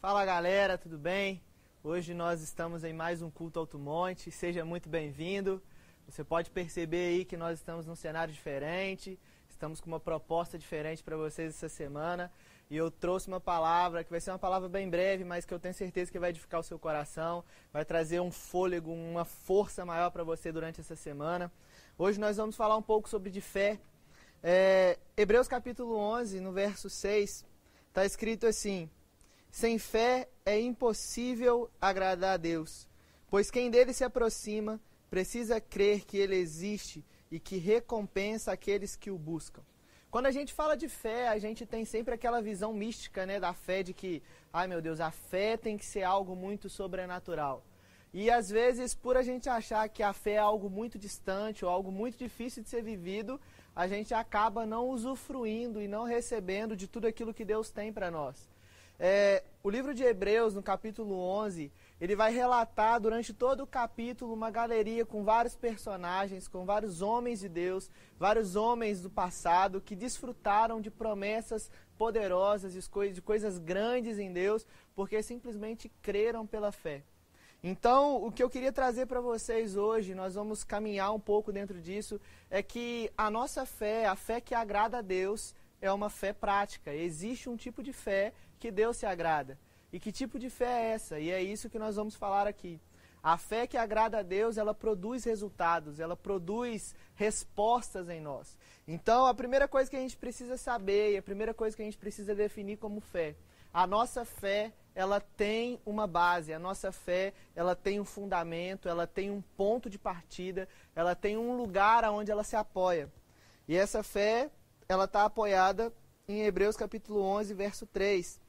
Fala galera, tudo bem? Hoje nós estamos em mais um culto Alto Monte. Seja muito bem-vindo. Você pode perceber aí que nós estamos num cenário diferente, estamos com uma proposta diferente para vocês essa semana. E eu trouxe uma palavra que vai ser uma palavra bem breve, mas que eu tenho certeza que vai edificar o seu coração, vai trazer um fôlego, uma força maior para você durante essa semana. Hoje nós vamos falar um pouco sobre de fé. É, Hebreus capítulo 11, no verso 6, está escrito assim: sem fé é impossível agradar a Deus, pois quem dele se aproxima precisa crer que ele existe e que recompensa aqueles que o buscam. Quando a gente fala de fé, a gente tem sempre aquela visão mística, né, da fé de que, ai meu Deus, a fé tem que ser algo muito sobrenatural. E às vezes, por a gente achar que a fé é algo muito distante ou algo muito difícil de ser vivido, a gente acaba não usufruindo e não recebendo de tudo aquilo que Deus tem para nós. É, o livro de Hebreus, no capítulo 11, ele vai relatar durante todo o capítulo uma galeria com vários personagens, com vários homens de Deus, vários homens do passado que desfrutaram de promessas poderosas, de coisas grandes em Deus, porque simplesmente creram pela fé. Então, o que eu queria trazer para vocês hoje, nós vamos caminhar um pouco dentro disso, é que a nossa fé, a fé que agrada a Deus, é uma fé prática. Existe um tipo de fé que Deus se agrada. E que tipo de fé é essa? E é isso que nós vamos falar aqui. A fé que agrada a Deus, ela produz resultados, ela produz respostas em nós. Então, a primeira coisa que a gente precisa saber e a primeira coisa que a gente precisa definir como fé, a nossa fé, ela tem uma base, a nossa fé, ela tem um fundamento, ela tem um ponto de partida, ela tem um lugar aonde ela se apoia. E essa fé, ela está apoiada em Hebreus capítulo 11, verso 3.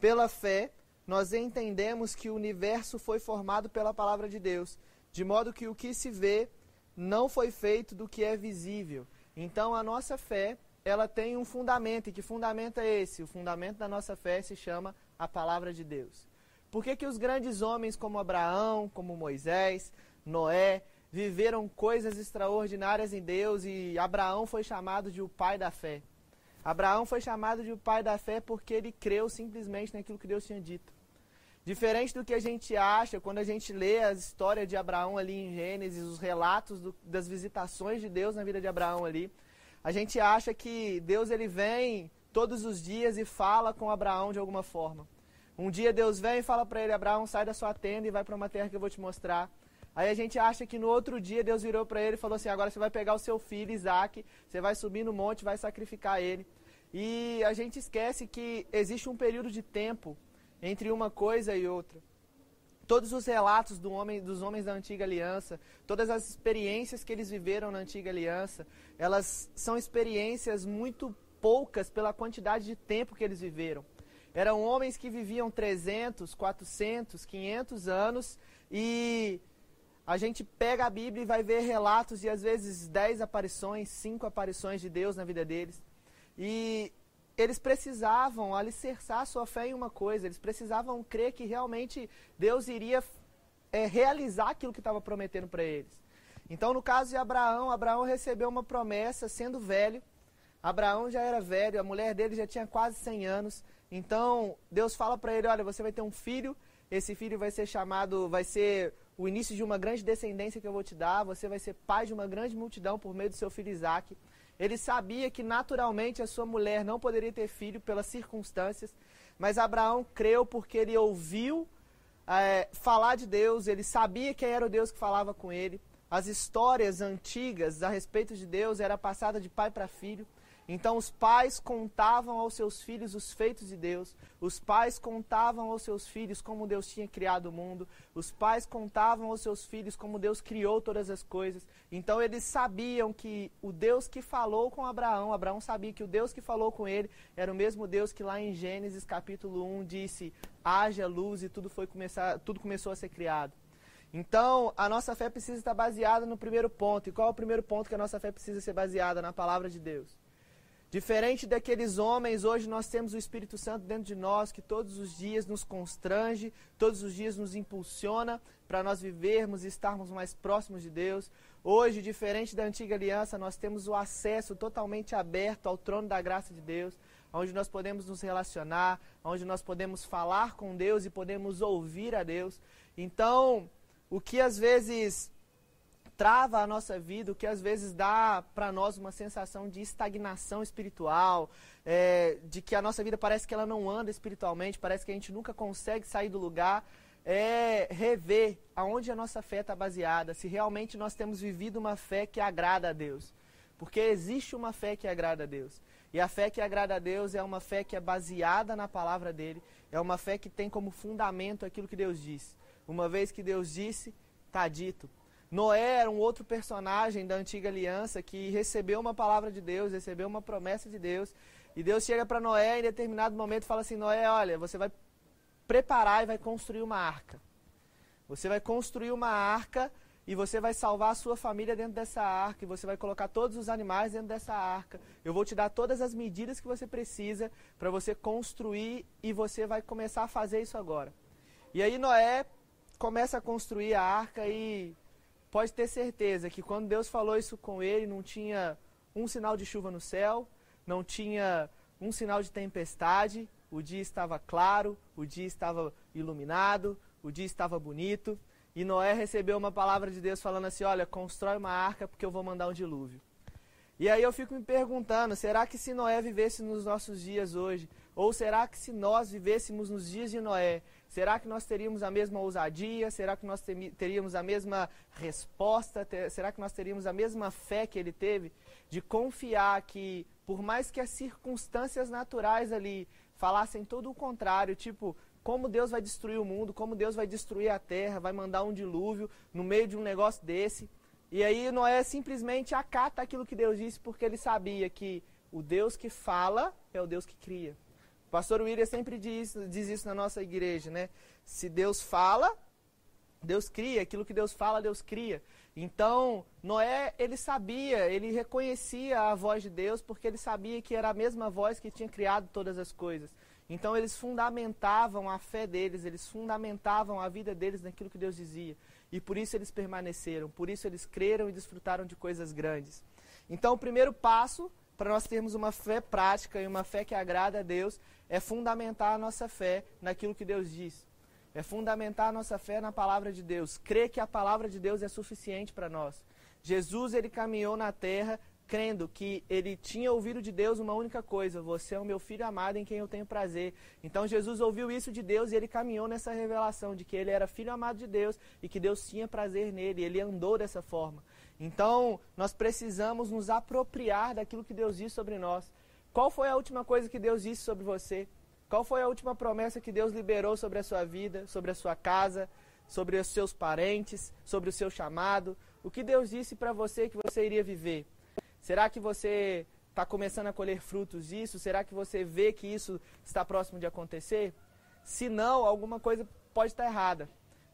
Pela fé, nós entendemos que o universo foi formado pela palavra de Deus, de modo que o que se vê não foi feito do que é visível. Então a nossa fé, ela tem um fundamento, e que fundamento é esse? O fundamento da nossa fé se chama a palavra de Deus. Por que, que os grandes homens como Abraão, como Moisés, Noé, viveram coisas extraordinárias em Deus e Abraão foi chamado de o pai da fé? Abraão foi chamado de o pai da fé porque ele creu simplesmente naquilo que Deus tinha dito. Diferente do que a gente acha quando a gente lê a história de Abraão ali em Gênesis, os relatos do, das visitações de Deus na vida de Abraão ali, a gente acha que Deus ele vem todos os dias e fala com Abraão de alguma forma. Um dia Deus vem e fala para ele: Abraão, sai da sua tenda e vai para uma terra que eu vou te mostrar. Aí a gente acha que no outro dia Deus virou para ele e falou assim: agora você vai pegar o seu filho Isaac, você vai subir no monte, vai sacrificar ele. E a gente esquece que existe um período de tempo entre uma coisa e outra. Todos os relatos do homem, dos homens da antiga aliança, todas as experiências que eles viveram na antiga aliança, elas são experiências muito poucas pela quantidade de tempo que eles viveram. Eram homens que viviam 300, 400, 500 anos e a gente pega a Bíblia e vai ver relatos de às vezes 10 aparições, 5 aparições de Deus na vida deles. E eles precisavam alicerçar sua fé em uma coisa, eles precisavam crer que realmente Deus iria é, realizar aquilo que estava prometendo para eles. Então, no caso de Abraão, Abraão recebeu uma promessa sendo velho. Abraão já era velho, a mulher dele já tinha quase 100 anos. Então, Deus fala para ele: Olha, você vai ter um filho, esse filho vai ser chamado, vai ser o início de uma grande descendência que eu vou te dar, você vai ser pai de uma grande multidão por meio do seu filho Isaac. Ele sabia que naturalmente a sua mulher não poderia ter filho pelas circunstâncias, mas Abraão creu porque ele ouviu é, falar de Deus, ele sabia quem era o Deus que falava com ele. As histórias antigas a respeito de Deus era passada de pai para filho. Então os pais contavam aos seus filhos os feitos de Deus, os pais contavam aos seus filhos como Deus tinha criado o mundo, os pais contavam aos seus filhos como Deus criou todas as coisas. Então eles sabiam que o Deus que falou com Abraão, Abraão sabia que o Deus que falou com ele era o mesmo Deus que lá em Gênesis capítulo 1 disse: haja luz e tudo, foi começar, tudo começou a ser criado. Então, a nossa fé precisa estar baseada no primeiro ponto. E qual é o primeiro ponto que a nossa fé precisa ser baseada? Na palavra de Deus. Diferente daqueles homens, hoje nós temos o Espírito Santo dentro de nós que todos os dias nos constrange, todos os dias nos impulsiona para nós vivermos e estarmos mais próximos de Deus. Hoje, diferente da antiga aliança, nós temos o acesso totalmente aberto ao trono da graça de Deus. onde nós podemos nos relacionar, onde nós podemos falar com Deus e podemos ouvir a Deus. Então, o que às vezes trava a nossa vida, o que às vezes dá para nós uma sensação de estagnação espiritual, é, de que a nossa vida parece que ela não anda espiritualmente, parece que a gente nunca consegue sair do lugar, é rever aonde a nossa fé está baseada, se realmente nós temos vivido uma fé que agrada a Deus. Porque existe uma fé que agrada a Deus. E a fé que agrada a Deus é uma fé que é baseada na palavra dele, é uma fé que tem como fundamento aquilo que Deus disse. Uma vez que Deus disse, está dito. Noé era um outro personagem da antiga aliança que recebeu uma palavra de Deus, recebeu uma promessa de Deus. E Deus chega para Noé em determinado momento e fala assim: Noé, olha, você vai preparar e vai construir uma arca. Você vai construir uma arca e você vai salvar a sua família dentro dessa arca, e você vai colocar todos os animais dentro dessa arca. Eu vou te dar todas as medidas que você precisa para você construir e você vai começar a fazer isso agora. E aí Noé começa a construir a arca e pode ter certeza que quando Deus falou isso com ele, não tinha um sinal de chuva no céu, não tinha um sinal de tempestade, o dia estava claro, o dia estava iluminado, o dia estava bonito. E Noé recebeu uma palavra de Deus falando assim: Olha, constrói uma arca porque eu vou mandar um dilúvio. E aí eu fico me perguntando: será que se Noé vivesse nos nossos dias hoje, ou será que se nós vivêssemos nos dias de Noé, será que nós teríamos a mesma ousadia? Será que nós teríamos a mesma resposta? Será que nós teríamos a mesma fé que ele teve? De confiar que, por mais que as circunstâncias naturais ali falassem todo o contrário, tipo, como Deus vai destruir o mundo, como Deus vai destruir a terra, vai mandar um dilúvio no meio de um negócio desse. E aí Noé simplesmente acata aquilo que Deus disse, porque ele sabia que o Deus que fala é o Deus que cria. O pastor William sempre diz, diz isso na nossa igreja, né? Se Deus fala, Deus cria, aquilo que Deus fala, Deus cria. Então, Noé, ele sabia, ele reconhecia a voz de Deus, porque ele sabia que era a mesma voz que tinha criado todas as coisas. Então eles fundamentavam a fé deles, eles fundamentavam a vida deles naquilo que Deus dizia. E por isso eles permaneceram, por isso eles creram e desfrutaram de coisas grandes. Então o primeiro passo para nós termos uma fé prática e uma fé que agrada a Deus é fundamentar a nossa fé naquilo que Deus diz. É fundamentar a nossa fé na palavra de Deus. Crer que a palavra de Deus é suficiente para nós. Jesus ele caminhou na terra crendo que ele tinha ouvido de Deus uma única coisa: Você é o meu filho amado em quem eu tenho prazer. Então Jesus ouviu isso de Deus e ele caminhou nessa revelação de que ele era filho amado de Deus e que Deus tinha prazer nele. Ele andou dessa forma. Então nós precisamos nos apropriar daquilo que Deus disse sobre nós. Qual foi a última coisa que Deus disse sobre você? Qual foi a última promessa que Deus liberou sobre a sua vida, sobre a sua casa, sobre os seus parentes, sobre o seu chamado? O que Deus disse para você que você iria viver? Será que você está começando a colher frutos disso? Será que você vê que isso está próximo de acontecer? Se não, alguma coisa pode estar errada.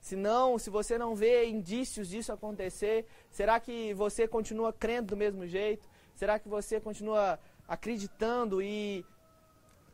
Se não, se você não vê indícios disso acontecer, será que você continua crendo do mesmo jeito? Será que você continua acreditando e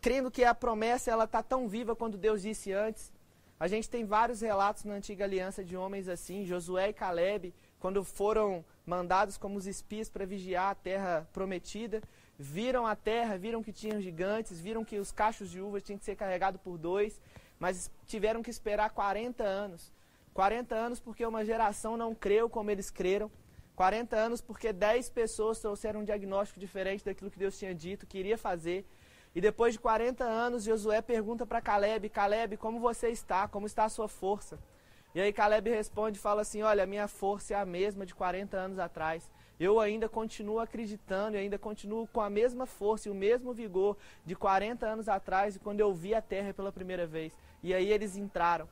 crendo que a promessa ela está tão viva quanto Deus disse antes? A gente tem vários relatos na antiga aliança de homens assim, Josué e Caleb, quando foram mandados como os espias para vigiar a terra prometida, viram a terra, viram que tinham gigantes, viram que os cachos de uvas tinham que ser carregados por dois, mas tiveram que esperar 40 anos. 40 anos porque uma geração não creu como eles creram. 40 anos porque 10 pessoas trouxeram um diagnóstico diferente daquilo que Deus tinha dito, que iria fazer. E depois de 40 anos, Josué pergunta para Caleb: Caleb, como você está? Como está a sua força? E aí Caleb responde e fala assim: Olha, a minha força é a mesma de 40 anos atrás. Eu ainda continuo acreditando e ainda continuo com a mesma força e o mesmo vigor de 40 anos atrás, quando eu vi a terra pela primeira vez. E aí eles entraram.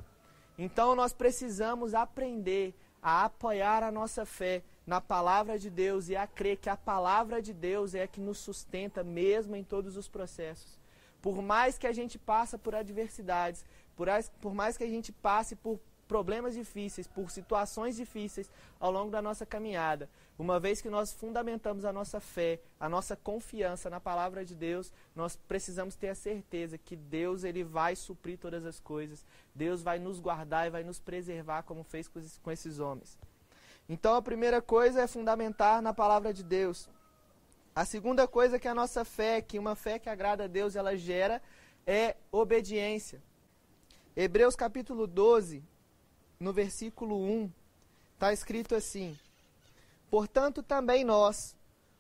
Então nós precisamos aprender a apoiar a nossa fé na palavra de Deus e a crer que a palavra de Deus é a que nos sustenta mesmo em todos os processos. Por mais que a gente passe por adversidades, por mais que a gente passe por problemas difíceis, por situações difíceis ao longo da nossa caminhada. Uma vez que nós fundamentamos a nossa fé, a nossa confiança na palavra de Deus, nós precisamos ter a certeza que Deus ele vai suprir todas as coisas. Deus vai nos guardar e vai nos preservar como fez com esses homens. Então a primeira coisa é fundamentar na palavra de Deus. A segunda coisa que a nossa fé, que uma fé que agrada a Deus, ela gera é obediência. Hebreus capítulo 12, no versículo 1, está escrito assim: Portanto, também nós,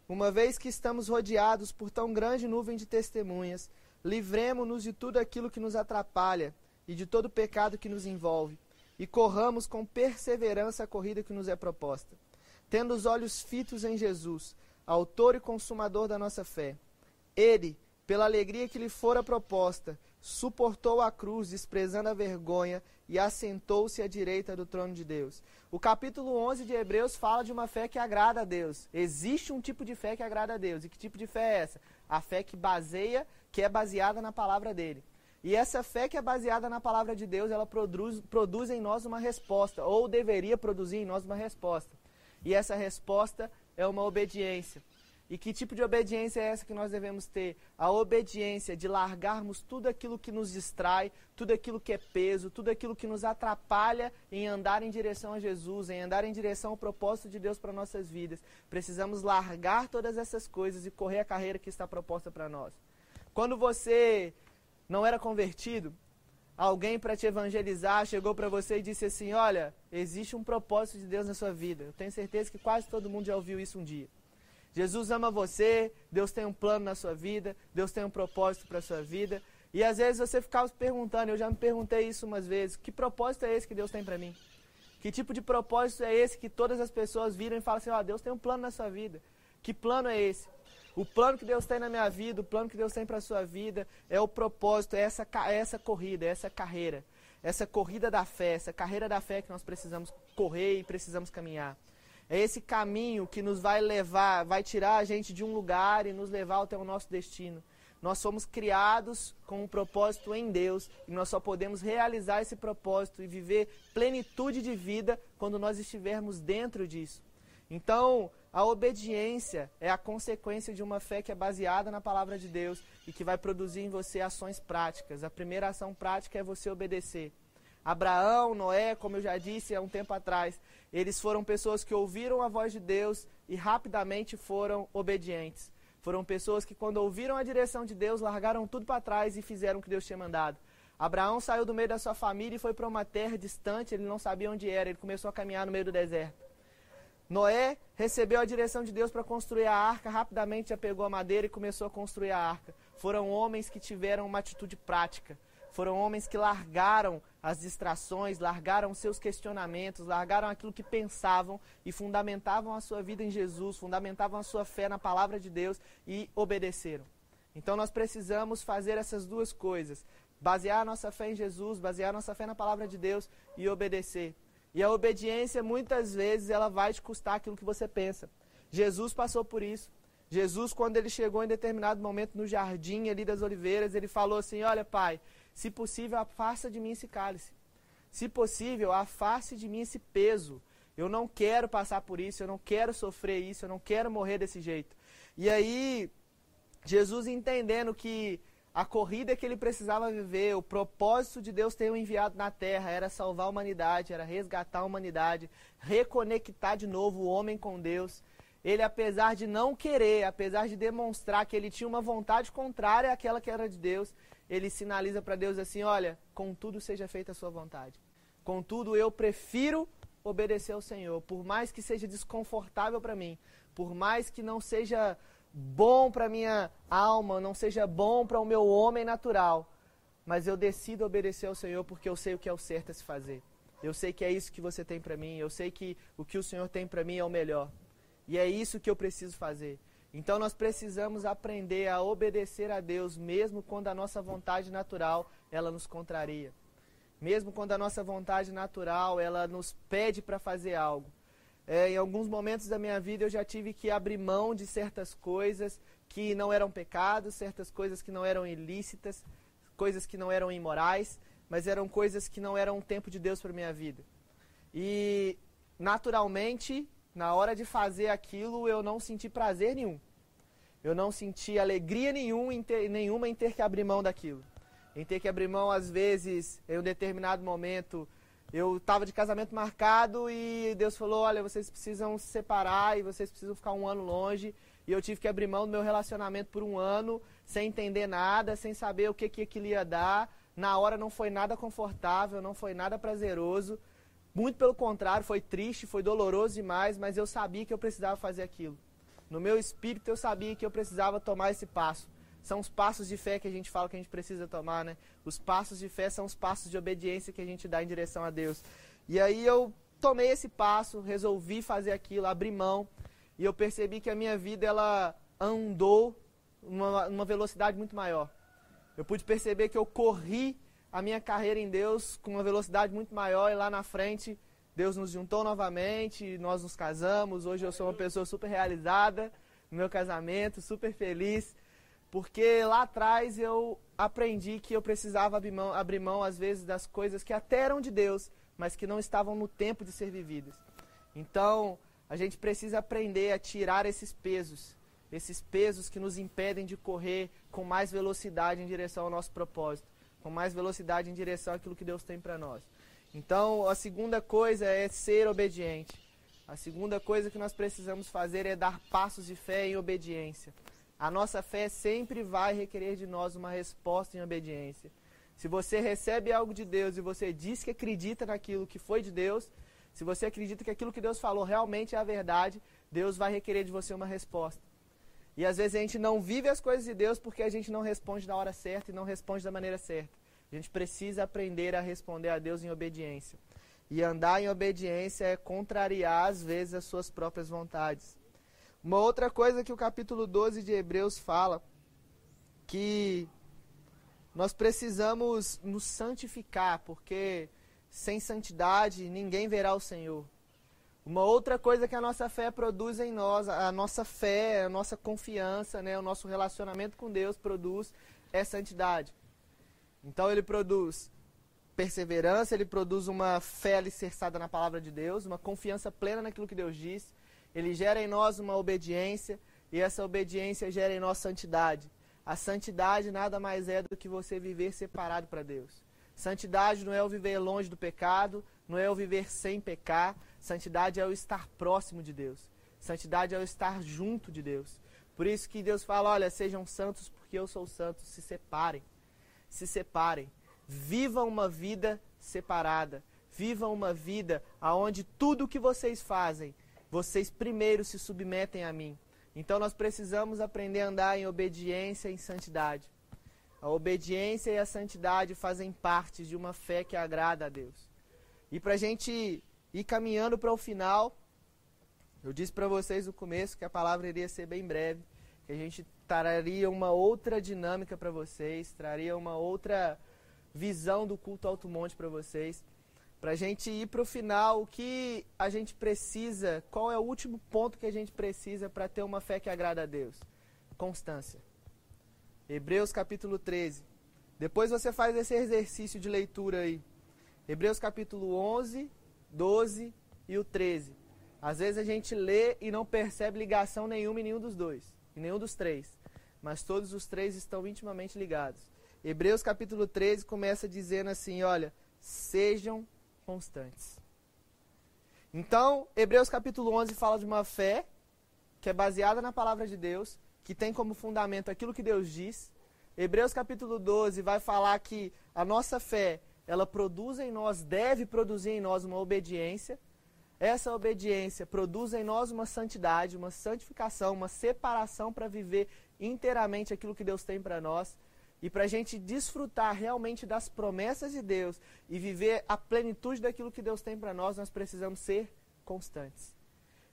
uma vez que estamos rodeados por tão grande nuvem de testemunhas, livremo-nos de tudo aquilo que nos atrapalha e de todo pecado que nos envolve, e corramos com perseverança a corrida que nos é proposta, tendo os olhos fitos em Jesus, autor e consumador da nossa fé. Ele, pela alegria que lhe fora proposta, suportou a cruz, desprezando a vergonha, e assentou-se à direita do trono de Deus. O capítulo 11 de Hebreus fala de uma fé que agrada a Deus. Existe um tipo de fé que agrada a Deus. E que tipo de fé é essa? A fé que baseia, que é baseada na palavra dele. E essa fé que é baseada na palavra de Deus, ela produz, produz em nós uma resposta, ou deveria produzir em nós uma resposta. E essa resposta é uma obediência. E que tipo de obediência é essa que nós devemos ter? A obediência de largarmos tudo aquilo que nos distrai, tudo aquilo que é peso, tudo aquilo que nos atrapalha em andar em direção a Jesus, em andar em direção ao propósito de Deus para nossas vidas. Precisamos largar todas essas coisas e correr a carreira que está proposta para nós. Quando você não era convertido, alguém para te evangelizar chegou para você e disse assim: Olha, existe um propósito de Deus na sua vida. Eu tenho certeza que quase todo mundo já ouviu isso um dia. Jesus ama você, Deus tem um plano na sua vida, Deus tem um propósito para a sua vida. E às vezes você ficava se perguntando, eu já me perguntei isso umas vezes: que propósito é esse que Deus tem para mim? Que tipo de propósito é esse que todas as pessoas viram e falam assim: Ó, oh, Deus tem um plano na sua vida. Que plano é esse? O plano que Deus tem na minha vida, o plano que Deus tem para a sua vida, é o propósito, é essa, é essa corrida, é essa carreira. Essa corrida da fé, essa carreira da fé que nós precisamos correr e precisamos caminhar. É esse caminho que nos vai levar, vai tirar a gente de um lugar e nos levar até o nosso destino. Nós somos criados com um propósito em Deus e nós só podemos realizar esse propósito e viver plenitude de vida quando nós estivermos dentro disso. Então, a obediência é a consequência de uma fé que é baseada na palavra de Deus e que vai produzir em você ações práticas. A primeira ação prática é você obedecer. Abraão, Noé, como eu já disse há um tempo atrás, eles foram pessoas que ouviram a voz de Deus e rapidamente foram obedientes. Foram pessoas que, quando ouviram a direção de Deus, largaram tudo para trás e fizeram o que Deus tinha mandado. Abraão saiu do meio da sua família e foi para uma terra distante, ele não sabia onde era, ele começou a caminhar no meio do deserto. Noé recebeu a direção de Deus para construir a arca, rapidamente já pegou a madeira e começou a construir a arca. Foram homens que tiveram uma atitude prática. Foram homens que largaram as distrações, largaram seus questionamentos, largaram aquilo que pensavam e fundamentavam a sua vida em Jesus, fundamentavam a sua fé na palavra de Deus e obedeceram. Então nós precisamos fazer essas duas coisas: basear a nossa fé em Jesus, basear a nossa fé na palavra de Deus e obedecer. E a obediência, muitas vezes, ela vai te custar aquilo que você pensa. Jesus passou por isso. Jesus, quando ele chegou em determinado momento no jardim ali das oliveiras, ele falou assim: Olha, pai, se possível, afasta de mim esse cálice. Se possível, afaste de mim esse peso. Eu não quero passar por isso, eu não quero sofrer isso, eu não quero morrer desse jeito. E aí, Jesus entendendo que a corrida que ele precisava viver, o propósito de Deus ter o enviado na terra era salvar a humanidade, era resgatar a humanidade, reconectar de novo o homem com Deus. Ele, apesar de não querer, apesar de demonstrar que ele tinha uma vontade contrária àquela que era de Deus, ele sinaliza para Deus assim: Olha, contudo seja feita a sua vontade. Contudo, eu prefiro obedecer ao Senhor, por mais que seja desconfortável para mim, por mais que não seja bom para minha alma, não seja bom para o meu homem natural, mas eu decido obedecer ao Senhor porque eu sei o que é o certo a se fazer. Eu sei que é isso que você tem para mim, eu sei que o que o Senhor tem para mim é o melhor. E é isso que eu preciso fazer. Então nós precisamos aprender a obedecer a Deus mesmo quando a nossa vontade natural ela nos contraria. Mesmo quando a nossa vontade natural ela nos pede para fazer algo. É, em alguns momentos da minha vida eu já tive que abrir mão de certas coisas que não eram pecados, certas coisas que não eram ilícitas, coisas que não eram imorais, mas eram coisas que não eram um tempo de Deus para minha vida. E naturalmente, na hora de fazer aquilo, eu não senti prazer nenhum. Eu não senti alegria nenhum em ter, nenhuma em ter que abrir mão daquilo. Em ter que abrir mão, às vezes, em um determinado momento, eu estava de casamento marcado e Deus falou: olha, vocês precisam se separar e vocês precisam ficar um ano longe. e eu tive que abrir mão do meu relacionamento por um ano, sem entender nada, sem saber o que, que aquilo ia dar. Na hora não foi nada confortável, não foi nada prazeroso. Muito pelo contrário, foi triste, foi doloroso demais, mas eu sabia que eu precisava fazer aquilo. No meu espírito eu sabia que eu precisava tomar esse passo. São os passos de fé que a gente fala que a gente precisa tomar, né? Os passos de fé são os passos de obediência que a gente dá em direção a Deus. E aí eu tomei esse passo, resolvi fazer aquilo, abri mão, e eu percebi que a minha vida ela andou numa, numa velocidade muito maior. Eu pude perceber que eu corri a minha carreira em Deus com uma velocidade muito maior e lá na frente Deus nos juntou novamente, nós nos casamos. Hoje eu sou uma pessoa super realizada no meu casamento, super feliz, porque lá atrás eu aprendi que eu precisava abrir mão, abrir mão às vezes das coisas que até eram de Deus, mas que não estavam no tempo de ser vividas. Então, a gente precisa aprender a tirar esses pesos, esses pesos que nos impedem de correr com mais velocidade em direção ao nosso propósito com mais velocidade em direção àquilo que Deus tem para nós. Então, a segunda coisa é ser obediente. A segunda coisa que nós precisamos fazer é dar passos de fé em obediência. A nossa fé sempre vai requerer de nós uma resposta em obediência. Se você recebe algo de Deus e você diz que acredita naquilo que foi de Deus, se você acredita que aquilo que Deus falou realmente é a verdade, Deus vai requerer de você uma resposta. E às vezes a gente não vive as coisas de Deus porque a gente não responde na hora certa e não responde da maneira certa. A gente precisa aprender a responder a Deus em obediência. E andar em obediência é contrariar às vezes as suas próprias vontades. Uma outra coisa que o capítulo 12 de Hebreus fala, que nós precisamos nos santificar, porque sem santidade ninguém verá o Senhor. Uma outra coisa que a nossa fé produz em nós, a nossa fé, a nossa confiança, né, o nosso relacionamento com Deus produz é santidade. Então ele produz perseverança, ele produz uma fé alicerçada na palavra de Deus, uma confiança plena naquilo que Deus diz. Ele gera em nós uma obediência e essa obediência gera em nós santidade. A santidade nada mais é do que você viver separado para Deus. Santidade não é o viver longe do pecado, não é o viver sem pecar, Santidade é o estar próximo de Deus. Santidade é o estar junto de Deus. Por isso que Deus fala: olha, sejam santos porque eu sou santo. Se separem. Se separem. Vivam uma vida separada. Vivam uma vida aonde tudo o que vocês fazem, vocês primeiro se submetem a mim. Então nós precisamos aprender a andar em obediência e em santidade. A obediência e a santidade fazem parte de uma fé que agrada a Deus. E para a gente e caminhando para o final, eu disse para vocês no começo que a palavra iria ser bem breve, que a gente traria uma outra dinâmica para vocês, traria uma outra visão do culto alto monte para vocês. Para a gente ir para o final, o que a gente precisa, qual é o último ponto que a gente precisa para ter uma fé que agrada a Deus? Constância. Hebreus capítulo 13. Depois você faz esse exercício de leitura aí. Hebreus capítulo 11, 12 e o 13. Às vezes a gente lê e não percebe ligação nenhuma em nenhum dos dois, em nenhum dos três. Mas todos os três estão intimamente ligados. Hebreus capítulo 13 começa dizendo assim: olha, sejam constantes. Então, Hebreus capítulo 11 fala de uma fé que é baseada na palavra de Deus, que tem como fundamento aquilo que Deus diz. Hebreus capítulo 12 vai falar que a nossa fé ela produz em nós, deve produzir em nós uma obediência. Essa obediência produz em nós uma santidade, uma santificação, uma separação para viver inteiramente aquilo que Deus tem para nós. E para a gente desfrutar realmente das promessas de Deus e viver a plenitude daquilo que Deus tem para nós, nós precisamos ser constantes.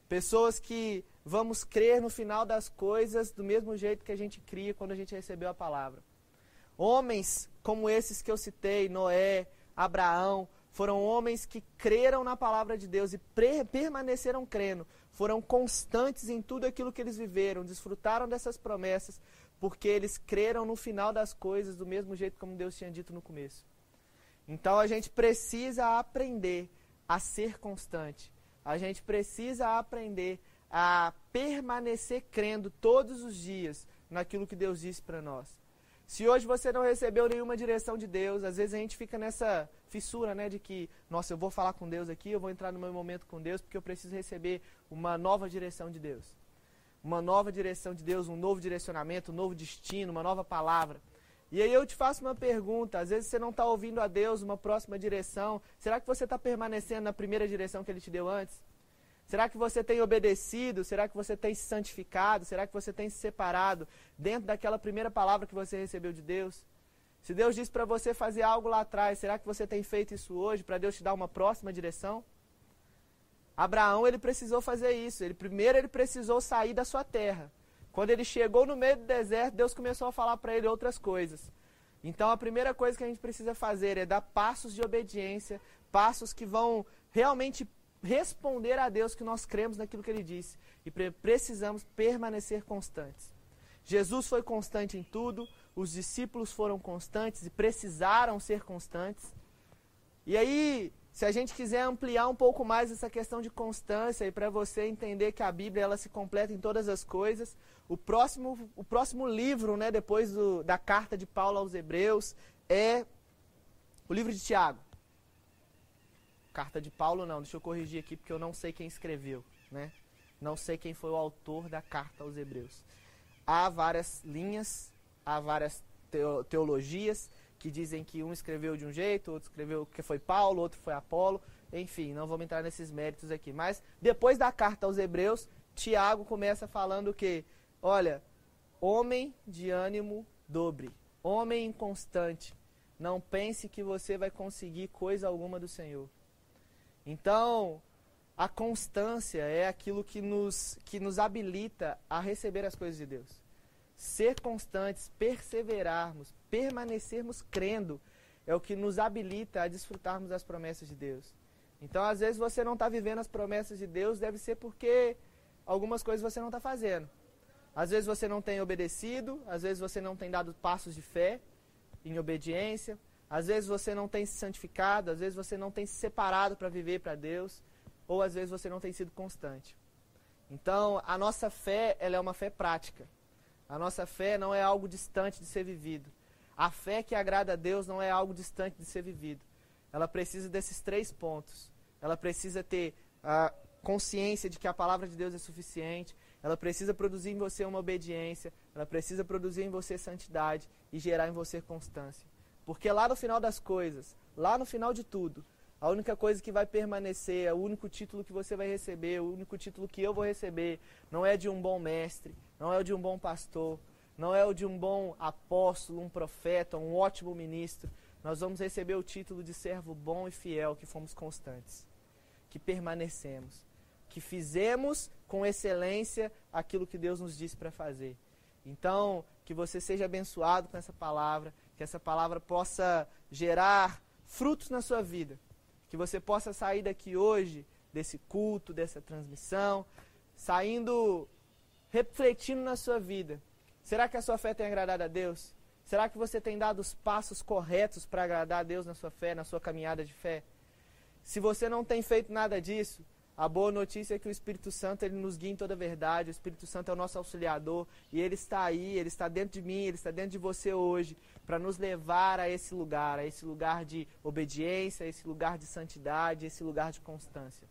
Pessoas que vamos crer no final das coisas do mesmo jeito que a gente cria quando a gente recebeu a palavra. Homens como esses que eu citei, Noé, Abraão, foram homens que creram na palavra de Deus e permaneceram crendo, foram constantes em tudo aquilo que eles viveram, desfrutaram dessas promessas, porque eles creram no final das coisas do mesmo jeito como Deus tinha dito no começo. Então a gente precisa aprender a ser constante. A gente precisa aprender a permanecer crendo todos os dias naquilo que Deus disse para nós. Se hoje você não recebeu nenhuma direção de Deus, às vezes a gente fica nessa fissura, né, de que, nossa, eu vou falar com Deus aqui, eu vou entrar no meu momento com Deus, porque eu preciso receber uma nova direção de Deus. uma nova direção de Deus, um novo direcionamento, um novo destino, uma nova palavra. E aí eu te faço uma pergunta: às vezes você não está ouvindo a Deus uma próxima direção. Será que você está permanecendo na primeira direção que Ele te deu antes? Será que você tem obedecido? Será que você tem se santificado? Será que você tem se separado dentro daquela primeira palavra que você recebeu de Deus? Se Deus disse para você fazer algo lá atrás, será que você tem feito isso hoje para Deus te dar uma próxima direção? Abraão ele precisou fazer isso. Ele primeiro ele precisou sair da sua terra. Quando ele chegou no meio do deserto, Deus começou a falar para ele outras coisas. Então a primeira coisa que a gente precisa fazer é dar passos de obediência, passos que vão realmente responder a Deus que nós cremos naquilo que ele disse e precisamos permanecer constantes. Jesus foi constante em tudo, os discípulos foram constantes e precisaram ser constantes. E aí, se a gente quiser ampliar um pouco mais essa questão de constância e para você entender que a Bíblia ela se completa em todas as coisas, o próximo, o próximo livro, né, depois do, da carta de Paulo aos Hebreus, é o livro de Tiago. Carta de Paulo não, deixa eu corrigir aqui porque eu não sei quem escreveu, né? Não sei quem foi o autor da carta aos Hebreus. Há várias linhas, há várias teologias, que dizem que um escreveu de um jeito, outro escreveu que foi Paulo, outro foi Apolo. Enfim, não vamos entrar nesses méritos aqui. Mas depois da carta aos Hebreus, Tiago começa falando que, olha, homem de ânimo dobre, homem inconstante, não pense que você vai conseguir coisa alguma do Senhor. Então, a constância é aquilo que nos, que nos habilita a receber as coisas de Deus ser constantes, perseverarmos, permanecermos crendo, é o que nos habilita a desfrutarmos das promessas de Deus. Então, às vezes, você não está vivendo as promessas de Deus, deve ser porque algumas coisas você não está fazendo. Às vezes você não tem obedecido, às vezes você não tem dado passos de fé em obediência, às vezes você não tem se santificado, às vezes você não tem se separado para viver para Deus, ou às vezes você não tem sido constante. Então, a nossa fé, ela é uma fé prática. A nossa fé não é algo distante de ser vivido. A fé que agrada a Deus não é algo distante de ser vivido. Ela precisa desses três pontos. Ela precisa ter a consciência de que a palavra de Deus é suficiente. Ela precisa produzir em você uma obediência. Ela precisa produzir em você santidade e gerar em você constância. Porque lá no final das coisas, lá no final de tudo, a única coisa que vai permanecer, o único título que você vai receber, o único título que eu vou receber, não é de um bom mestre, não é o de um bom pastor, não é o de um bom apóstolo, um profeta, um ótimo ministro. Nós vamos receber o título de servo bom e fiel, que fomos constantes, que permanecemos, que fizemos com excelência aquilo que Deus nos disse para fazer. Então, que você seja abençoado com essa palavra, que essa palavra possa gerar frutos na sua vida. Que você possa sair daqui hoje, desse culto, dessa transmissão, saindo refletindo na sua vida. Será que a sua fé tem agradado a Deus? Será que você tem dado os passos corretos para agradar a Deus na sua fé, na sua caminhada de fé? Se você não tem feito nada disso, a boa notícia é que o Espírito Santo ele nos guia em toda a verdade. O Espírito Santo é o nosso auxiliador e ele está aí, ele está dentro de mim, ele está dentro de você hoje para nos levar a esse lugar, a esse lugar de obediência, a esse lugar de santidade, a esse lugar de constância.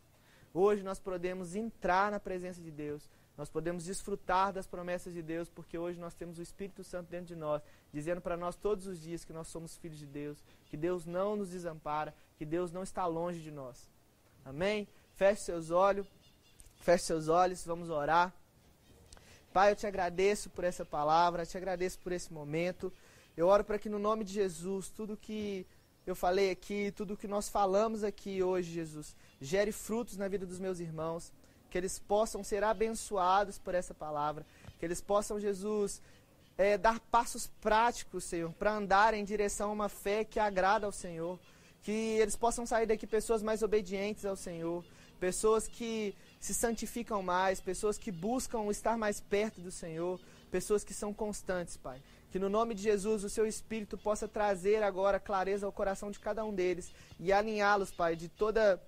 Hoje nós podemos entrar na presença de Deus, nós podemos desfrutar das promessas de Deus, porque hoje nós temos o Espírito Santo dentro de nós, dizendo para nós todos os dias que nós somos filhos de Deus, que Deus não nos desampara, que Deus não está longe de nós. Amém? Feche seus olhos, feche seus olhos, vamos orar. Pai, eu te agradeço por essa palavra, te agradeço por esse momento. Eu oro para que no nome de Jesus, tudo que eu falei aqui, tudo que nós falamos aqui hoje, Jesus, gere frutos na vida dos meus irmãos que eles possam ser abençoados por essa palavra, que eles possam, Jesus, é, dar passos práticos, Senhor, para andar em direção a uma fé que agrada ao Senhor, que eles possam sair daqui pessoas mais obedientes ao Senhor, pessoas que se santificam mais, pessoas que buscam estar mais perto do Senhor, pessoas que são constantes, Pai. Que no nome de Jesus o seu Espírito possa trazer agora clareza ao coração de cada um deles e alinhá-los, Pai, de toda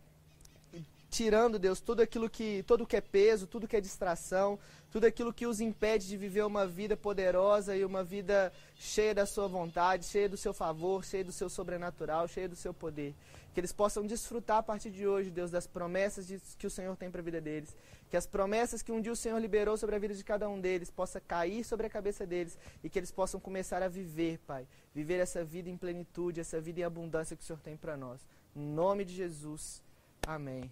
tirando, Deus, tudo aquilo que, todo que é peso, tudo que é distração, tudo aquilo que os impede de viver uma vida poderosa e uma vida cheia da sua vontade, cheia do seu favor, cheia do seu sobrenatural, cheia do seu poder. Que eles possam desfrutar a partir de hoje, Deus, das promessas de, que o Senhor tem para a vida deles. Que as promessas que um dia o Senhor liberou sobre a vida de cada um deles possa cair sobre a cabeça deles e que eles possam começar a viver, Pai. Viver essa vida em plenitude, essa vida em abundância que o Senhor tem para nós. Em nome de Jesus. Amém.